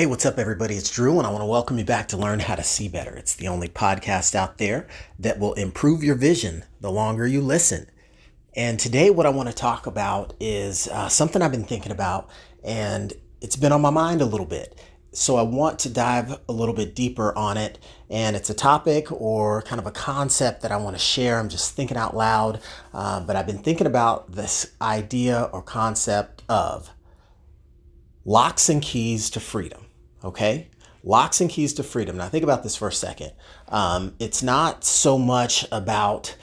Hey, what's up, everybody? It's Drew, and I want to welcome you back to Learn How to See Better. It's the only podcast out there that will improve your vision the longer you listen. And today, what I want to talk about is uh, something I've been thinking about, and it's been on my mind a little bit. So, I want to dive a little bit deeper on it. And it's a topic or kind of a concept that I want to share. I'm just thinking out loud, uh, but I've been thinking about this idea or concept of locks and keys to freedom. Okay? Locks and keys to freedom. Now, think about this for a second. Um, it's not so much about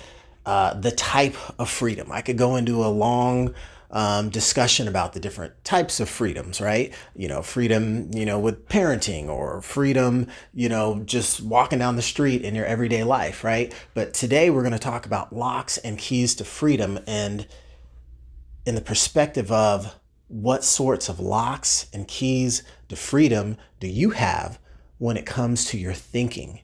uh, the type of freedom. I could go into a long um, discussion about the different types of freedoms, right? You know, freedom, you know, with parenting or freedom, you know, just walking down the street in your everyday life, right? But today we're going to talk about locks and keys to freedom and in the perspective of what sorts of locks and keys to freedom do you have when it comes to your thinking,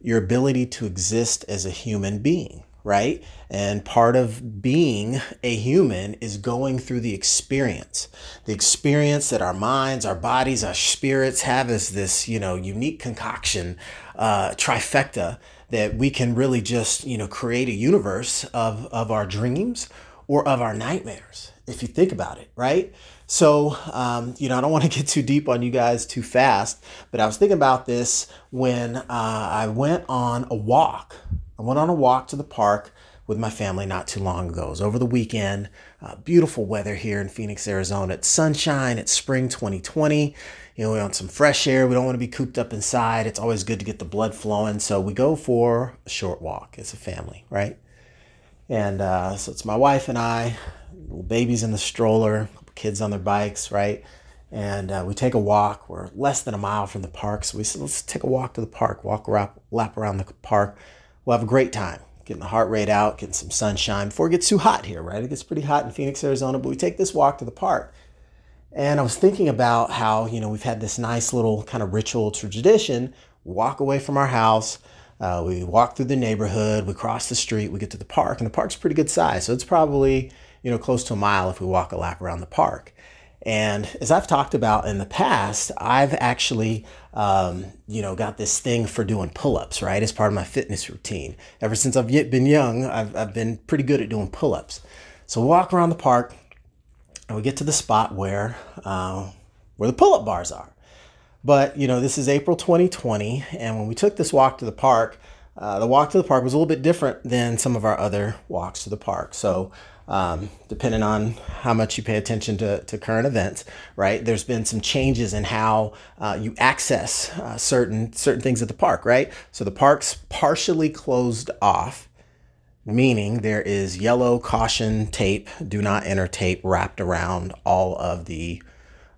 your ability to exist as a human being, right? And part of being a human is going through the experience. The experience that our minds, our bodies, our spirits have as this, you know, unique concoction, uh, trifecta that we can really just, you know, create a universe of, of our dreams or of our nightmares, if you think about it, right? So, um, you know, I don't want to get too deep on you guys too fast, but I was thinking about this when uh, I went on a walk. I went on a walk to the park with my family not too long ago. It was over the weekend. Uh, beautiful weather here in Phoenix, Arizona. It's sunshine. It's spring 2020. You know, we want some fresh air. We don't want to be cooped up inside. It's always good to get the blood flowing. So we go for a short walk as a family, right? And uh, so it's my wife and I, little babies in the stroller, kids on their bikes, right? And uh, we take a walk. We're less than a mile from the park. So we said, let's take a walk to the park, walk around, lap around the park. We'll have a great time, getting the heart rate out, getting some sunshine before it gets too hot here, right? It gets pretty hot in Phoenix, Arizona, but we take this walk to the park. And I was thinking about how, you know, we've had this nice little kind of ritual tradition walk away from our house, uh, we walk through the neighborhood, we cross the street, we get to the park, and the park's pretty good size. So it's probably, you know, close to a mile if we walk a lap around the park. And as I've talked about in the past, I've actually, um, you know, got this thing for doing pull-ups, right, as part of my fitness routine. Ever since I've been young, I've, I've been pretty good at doing pull-ups. So we walk around the park, and we get to the spot where uh, where the pull-up bars are. But, you know, this is April 2020, and when we took this walk to the park, uh, the walk to the park was a little bit different than some of our other walks to the park. So, um, depending on how much you pay attention to, to current events, right? There's been some changes in how uh, you access uh, certain certain things at the park, right? So the park's partially closed off, meaning there is yellow caution tape, do not enter tape wrapped around all of the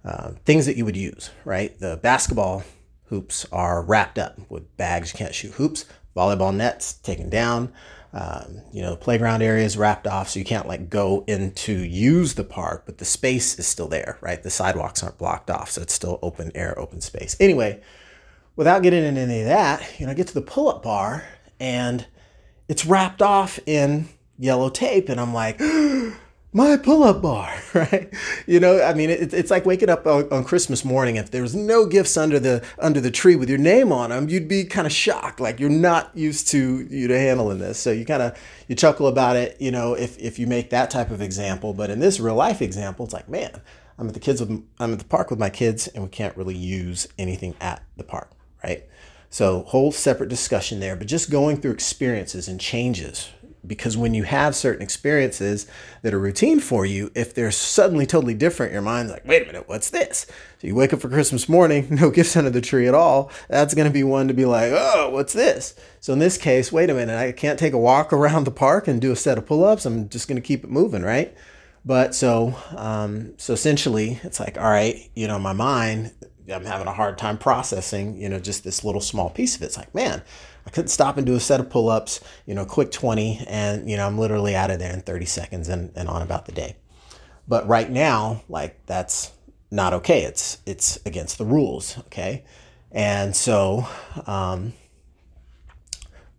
uh, things that you would use, right? The basketball hoops are wrapped up with bags. You can't shoot hoops. Volleyball nets taken down. Um, you know, playground areas wrapped off, so you can't like go in to use the park, but the space is still there, right? The sidewalks aren't blocked off, so it's still open air, open space. Anyway, without getting into any of that, you know, I get to the pull-up bar and it's wrapped off in yellow tape, and I'm like. my pull-up bar right? You know i mean it, it's like waking up on, on, christmas morning if there was no gifts under the under the tree with your name on them you'd be kind of shocked like you're not used to you know handling this. So you kind of you chuckle about it you know if if you make that type of example. But in this real life example it's like man i'm at the kids with i'm at the park with my kids and we can't really use anything at the park right? So whole separate discussion there but just going through experiences and changes because when you have certain experiences that are routine for you, if they're suddenly totally different, your mind's like, wait a minute, what's this? So you wake up for Christmas morning, no gifts under the tree at all. That's going to be one to be like, oh, what's this? So in this case, wait a minute, I can't take a walk around the park and do a set of pull ups. I'm just going to keep it moving, right? But so, um, so essentially, it's like, all right, you know, my mind, I'm having a hard time processing, you know, just this little small piece of it. It's like, man, I couldn't stop and do a set of pull ups, you know, quick 20, and, you know, I'm literally out of there in 30 seconds and, and on about the day. But right now, like, that's not okay. It's, it's against the rules, okay? And so um,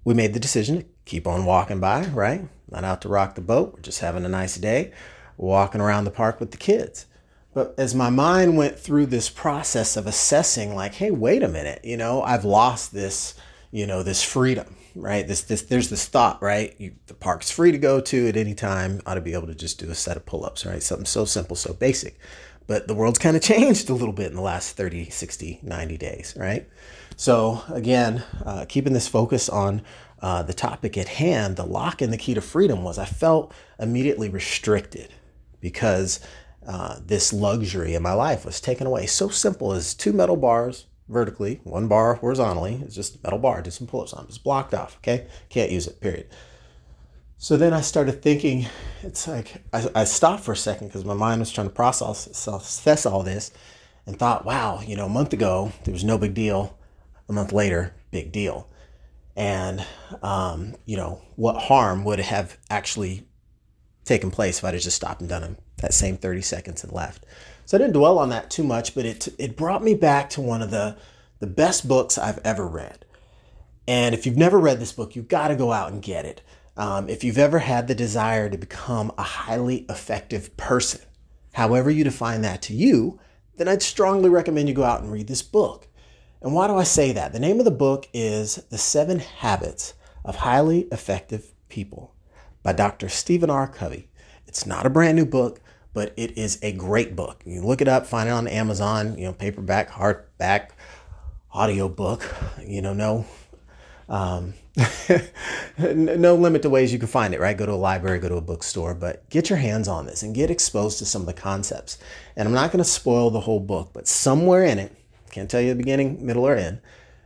we made the decision to keep on walking by, right? Not out to rock the boat. We're just having a nice day, walking around the park with the kids. But as my mind went through this process of assessing, like, hey, wait a minute, you know, I've lost this, you know, this freedom, right? This, this, there's this thought, right? You, the park's free to go to at any time. Ought to be able to just do a set of pull-ups, right? Something so simple, so basic. But the world's kind of changed a little bit in the last 30, 60, 90 days, right? So again, uh, keeping this focus on uh, the topic at hand, the lock and the key to freedom was I felt immediately restricted because uh, this luxury in my life was taken away. So simple as two metal bars vertically, one bar horizontally. It's just a metal bar, do some pull-ups on. It's blocked off. Okay, can't use it. Period. So then I started thinking. It's like I, I stopped for a second because my mind was trying to process, all this, and thought, wow, you know, a month ago there was no big deal. A month later, big deal. And um, you know, what harm would have actually taken place if I'd just stopped and done that same 30 seconds and left. So I didn't dwell on that too much, but it it brought me back to one of the the best books I've ever read. And if you've never read this book, you've got to go out and get it. Um, if you've ever had the desire to become a highly effective person, however you define that to you, then I'd strongly recommend you go out and read this book. And why do I say that? The name of the book is The Seven Habits of Highly Effective People by Dr. Stephen R. Covey. It's not a brand new book, but it is a great book. You look it up, find it on Amazon, you know, paperback, hardback, audio book. You know, no um, no limit to ways you can find it, right? Go to a library, go to a bookstore, but get your hands on this and get exposed to some of the concepts. And I'm not going to spoil the whole book, but somewhere in it, can't tell you the beginning, middle, or end,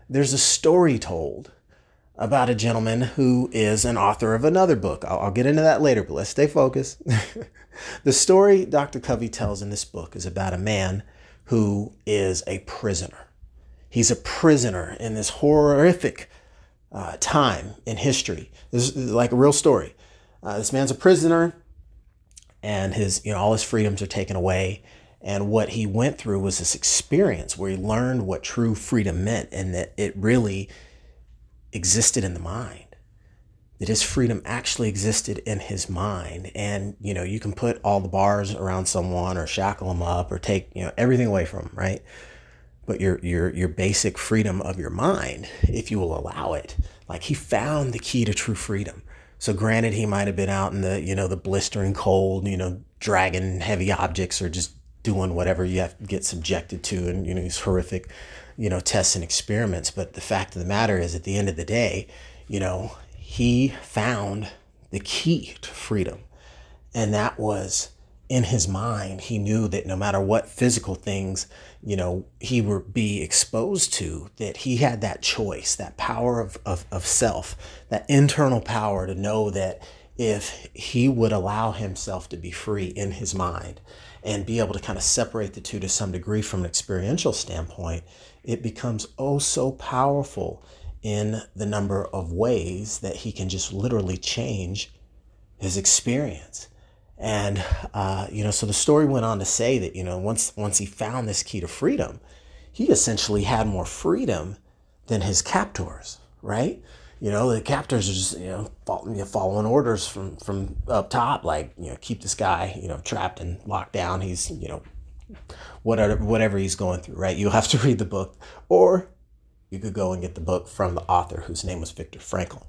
there's a story told about a gentleman who is an author of another book. I'll, I'll get into that later, but let's stay focused. the story Dr. Covey tells in this book is about a man who is a prisoner. He's a prisoner in this horrific uh, time in history. This is like a real story. Uh, this man's a prisoner, and his you know all his freedoms are taken away. And what he went through was this experience where he learned what true freedom meant, and that it really existed in the mind. That his freedom actually existed in his mind, and you know you can put all the bars around someone, or shackle them up, or take you know everything away from them, right? but your your your basic freedom of your mind if you will allow it like he found the key to true freedom so granted he might have been out in the you know the blistering cold you know dragging heavy objects or just doing whatever you have to get subjected to and you know these horrific you know tests and experiments but the fact of the matter is at the end of the day you know he found the key to freedom. And that was in his mind, he knew that no matter what physical things, you know, he would be exposed to, that he had that choice, that power of, of, of self, that internal power to know that if he would allow himself to be free in his mind and be able to kind of separate the two to some degree from an experiential standpoint, it becomes oh so powerful in the number of ways that he can just literally change his experience. And uh, you know, so the story went on to say that you know once once he found this key to freedom, he essentially had more freedom than his captors, right? You know, the captors are just you know, following orders from from up top, like you know, keep this guy you know trapped and locked down. He's you know, whatever whatever he's going through, right? You'll have to read the book, or you could go and get the book from the author, whose name was Viktor Frankl.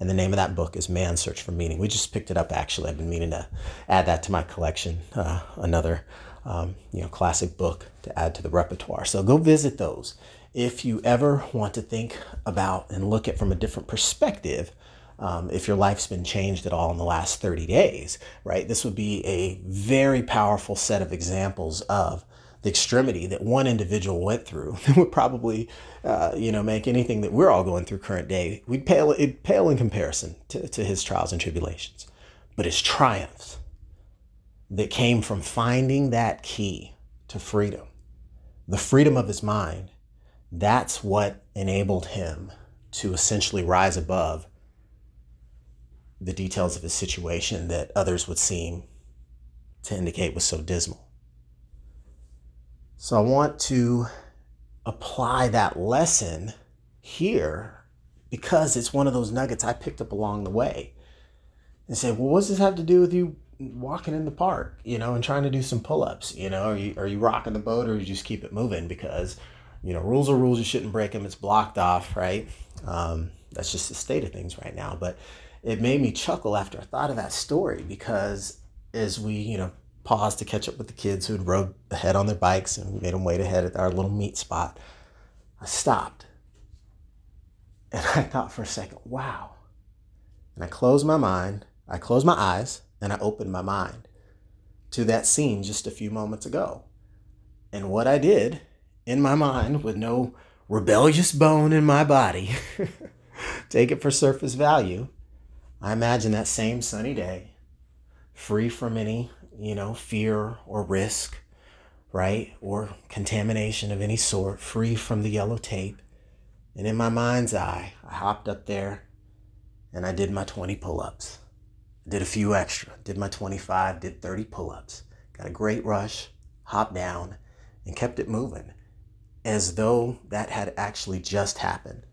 And the name of that book is Man's Search for Meaning. We just picked it up actually. I've been meaning to add that to my collection. Uh, another um, you know classic book to add to the repertoire. So go visit those. If you ever want to think about and look at from a different perspective, um, if your life's been changed at all in the last 30 days, right? This would be a very powerful set of examples of the extremity that one individual went through that would probably, uh, you know, make anything that we're all going through current day, we'd pale, it pale in comparison to, to his trials and tribulations. But his triumphs that came from finding that key to freedom, the freedom of his mind, that's what enabled him to essentially rise above the details of his situation that others would seem to indicate was so dismal. So I want to apply that lesson here because it's one of those nuggets I picked up along the way and say, well, what does this have to do with you walking in the park, you know, and trying to do some pull-ups, you know, are you, are you rocking the boat or you just keep it moving because, you know, rules are rules. You shouldn't break them. It's blocked off, right? Um, that's just the state of things right now. But it made me chuckle after I thought of that story because as we, you know, paused to catch up with the kids who had rode ahead on their bikes and we made them wait ahead at our little meet spot, I stopped. And I thought for a second, wow. And I closed my mind, I closed my eyes, and I opened my mind to that scene just a few moments ago. And what I did in my mind with no rebellious bone in my body, take it for surface value, I imagine that same sunny day, free from any, you know, fear or risk, right? Or contamination of any sort, free from the yellow tape. And in my mind's eye, I hopped up there and I did my 20 pull ups. Did a few extra, did my 25, did 30 pull ups. Got a great rush, hopped down, and kept it moving as though that had actually just happened,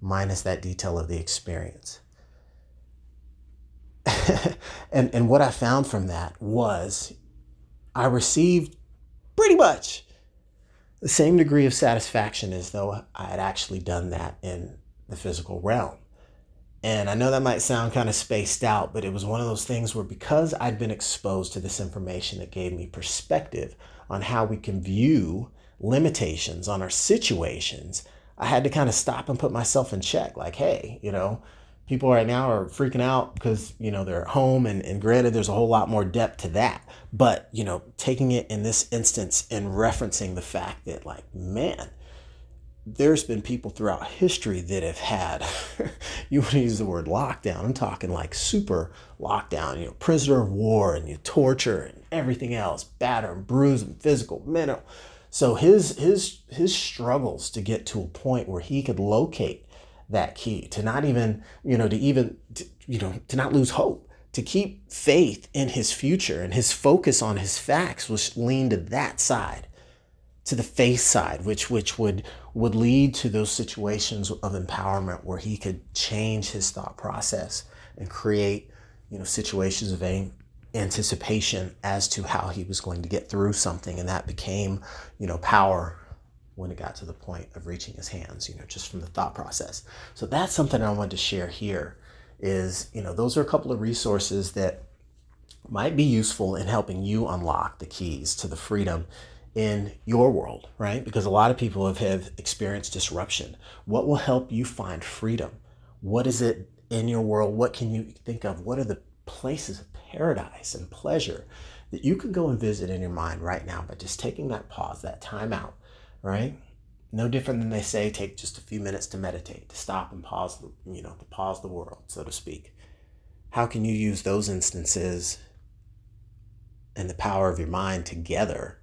minus that detail of the experience. and, and what I found from that was I received pretty much the same degree of satisfaction as though I had actually done that in the physical realm. And I know that might sound kind of spaced out, but it was one of those things where because I'd been exposed to this information that gave me perspective on how we can view limitations on our situations, I had to kind of stop and put myself in check. Like, hey, you know, people right now are freaking out because, you know, they're at home. And, and granted, there's a whole lot more depth to that. But, you know, taking it in this instance and referencing the fact that, like, man, there's been people throughout history that have had, you want to use the word lockdown. I'm talking like super lockdown, you know, prisoner of war and you torture and everything else, batter and bruise and physical, mental so his his his struggles to get to a point where he could locate that key, to not even, you know, to even to, you know, to not lose hope, to keep faith in his future and his focus on his facts was leaned to that side, to the faith side, which which would would lead to those situations of empowerment where he could change his thought process and create, you know, situations of anticipation as to how he was going to get through something and that became you know power when it got to the point of reaching his hands you know just from the thought process. So that's something i wanted to share here is you know those are a couple of resources that might be useful in helping you unlock the keys to the freedom in your world right? Because a lot of people have, have experienced disruption. What will help you find freedom? What is it in your world? What can you think of? What are the places paradise and pleasure that you can go and visit in your mind right now by just taking that pause, that time out, right? No different than they say, take just a few minutes to meditate, to stop and pause, the, you know, to pause the world, so to speak. How can you use those instances and the power of your mind together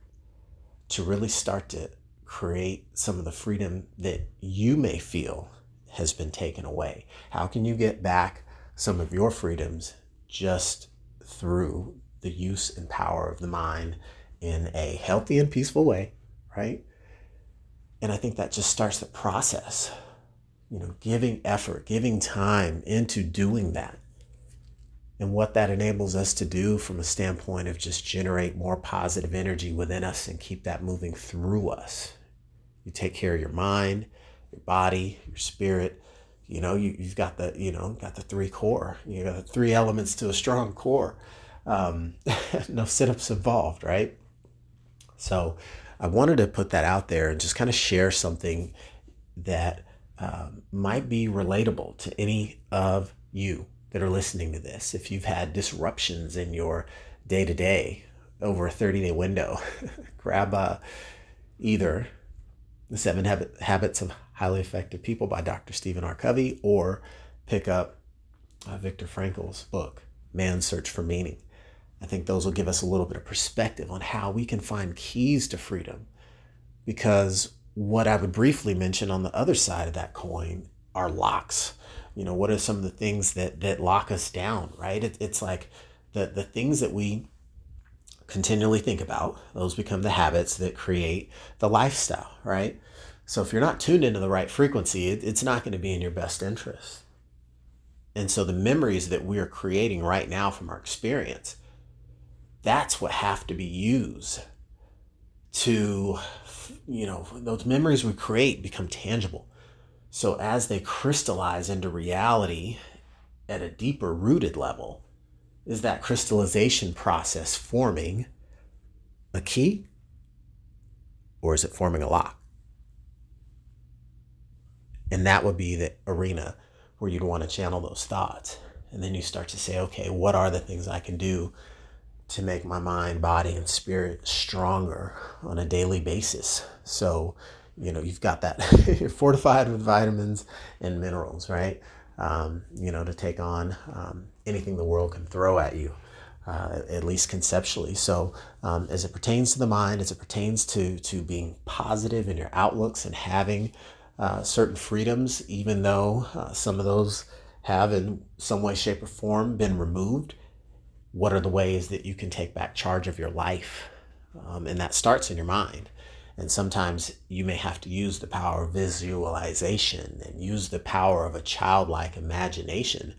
to really start to create some of the freedom that you may feel has been taken away? How can you get back some of your freedoms just through the use and power of the mind in a healthy and peaceful way, right? And I think that just starts the process, you know, giving effort, giving time into doing that. And what that enables us to do from a standpoint of just generate more positive energy within us and keep that moving through us. You take care of your mind, your body, your spirit, you know you, you've got the you know got the three core. You got the three elements to a strong core. Um, no sit-ups involved right? So i wanted to put that out there and just kind of share something that um, might be relatable to any of you that are listening to this. If you've had disruptions in your day-to-day over a 30-day window grab uh, either the seven habits of highly effective people by dr stephen r covey or pick up uh, viktor frankl's book man's search for meaning i think those will give us a little bit of perspective on how we can find keys to freedom because what i would briefly mention on the other side of that coin are locks you know what are some of the things that that lock us down right it, it's like the the things that we continually think about. Those become the habits that create the lifestyle, right? So if you're not tuned into the right frequency, it, it's not going to be in your best interest. And so the memories that we are creating right now from our experience that's what have to be used to, you know, those memories we create become tangible. So as they crystallize into reality at a deeper rooted level, is that crystallization process forming a key or is it forming a lock? And that would be the arena where you'd want to channel those thoughts. And then you start to say, okay, what are the things I can do to make my mind, body, and spirit stronger on a daily basis? So, you know, you've got that you're fortified with vitamins and minerals, right? Um, you know, to take on um, anything the world can throw at you. Uh, at least conceptually. So, um, as it pertains to the mind, as it pertains to to being positive in your outlooks and having uh, certain freedoms, even though uh, some of those have, in some way, shape, or form, been removed. What are the ways that you can take back charge of your life? Um, and that starts in your mind. And sometimes you may have to use the power of visualization and use the power of a childlike imagination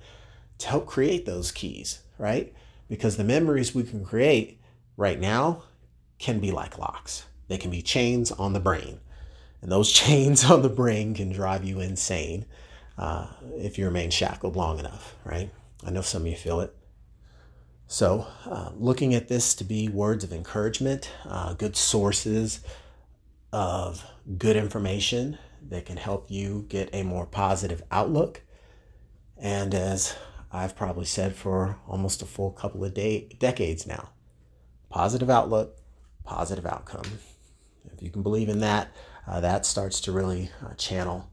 to help create those keys, right? Because the memories we can create right now can be like locks, they can be chains on the brain. And those chains on the brain can drive you insane uh, if you remain shackled long enough, right? I know some of you feel it. So, uh, looking at this to be words of encouragement, uh, good sources of good information that can help you get a more positive outlook. And as I've probably said for almost a full couple of day, decades now, positive outlook, positive outcome. If you can believe in that, uh, that starts to really uh, channel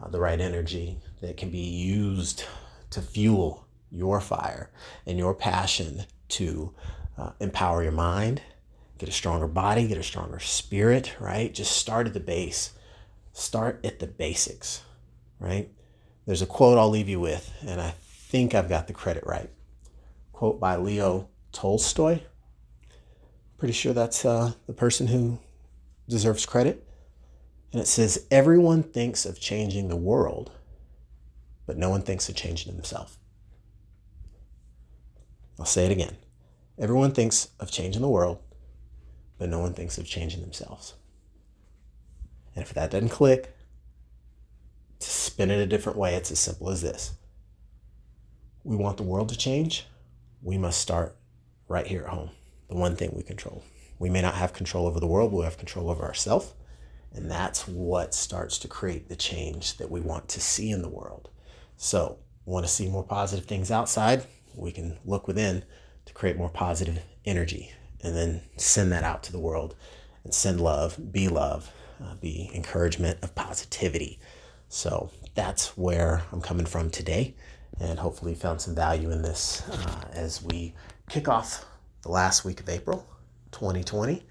uh, the right energy that can be used to fuel your fire and your passion to uh, empower your mind, get a stronger body, get a stronger spirit, right? Just start at the base. Start at the basics, right? There's a quote I'll leave you with, and I think I've got the credit right. Quote by Leo Tolstoy. Pretty sure that's uh, the person who deserves credit. And it says, Everyone thinks of changing the world, but no one thinks of changing himself. I'll say it again. Everyone thinks of changing the world, but no one thinks of changing themselves. And if that doesn't click, to spin it a different way, it's as simple as this. We want the world to change, we must start right here at home, the one thing we control. We may not have control over the world, but we have control over ourselves and that's what starts to create the change that we want to see in the world. So, want to see more positive things outside? We can look within to create more positive energy and then send that out to the world and send love, be love, uh, be encouragement of positivity. So, that's where I'm coming from today. And hopefully, you found some value in this uh, as we kick off the last week of April 2020.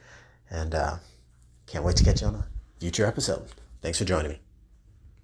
And uh, can't wait to catch you on future episode. Thanks for joining me.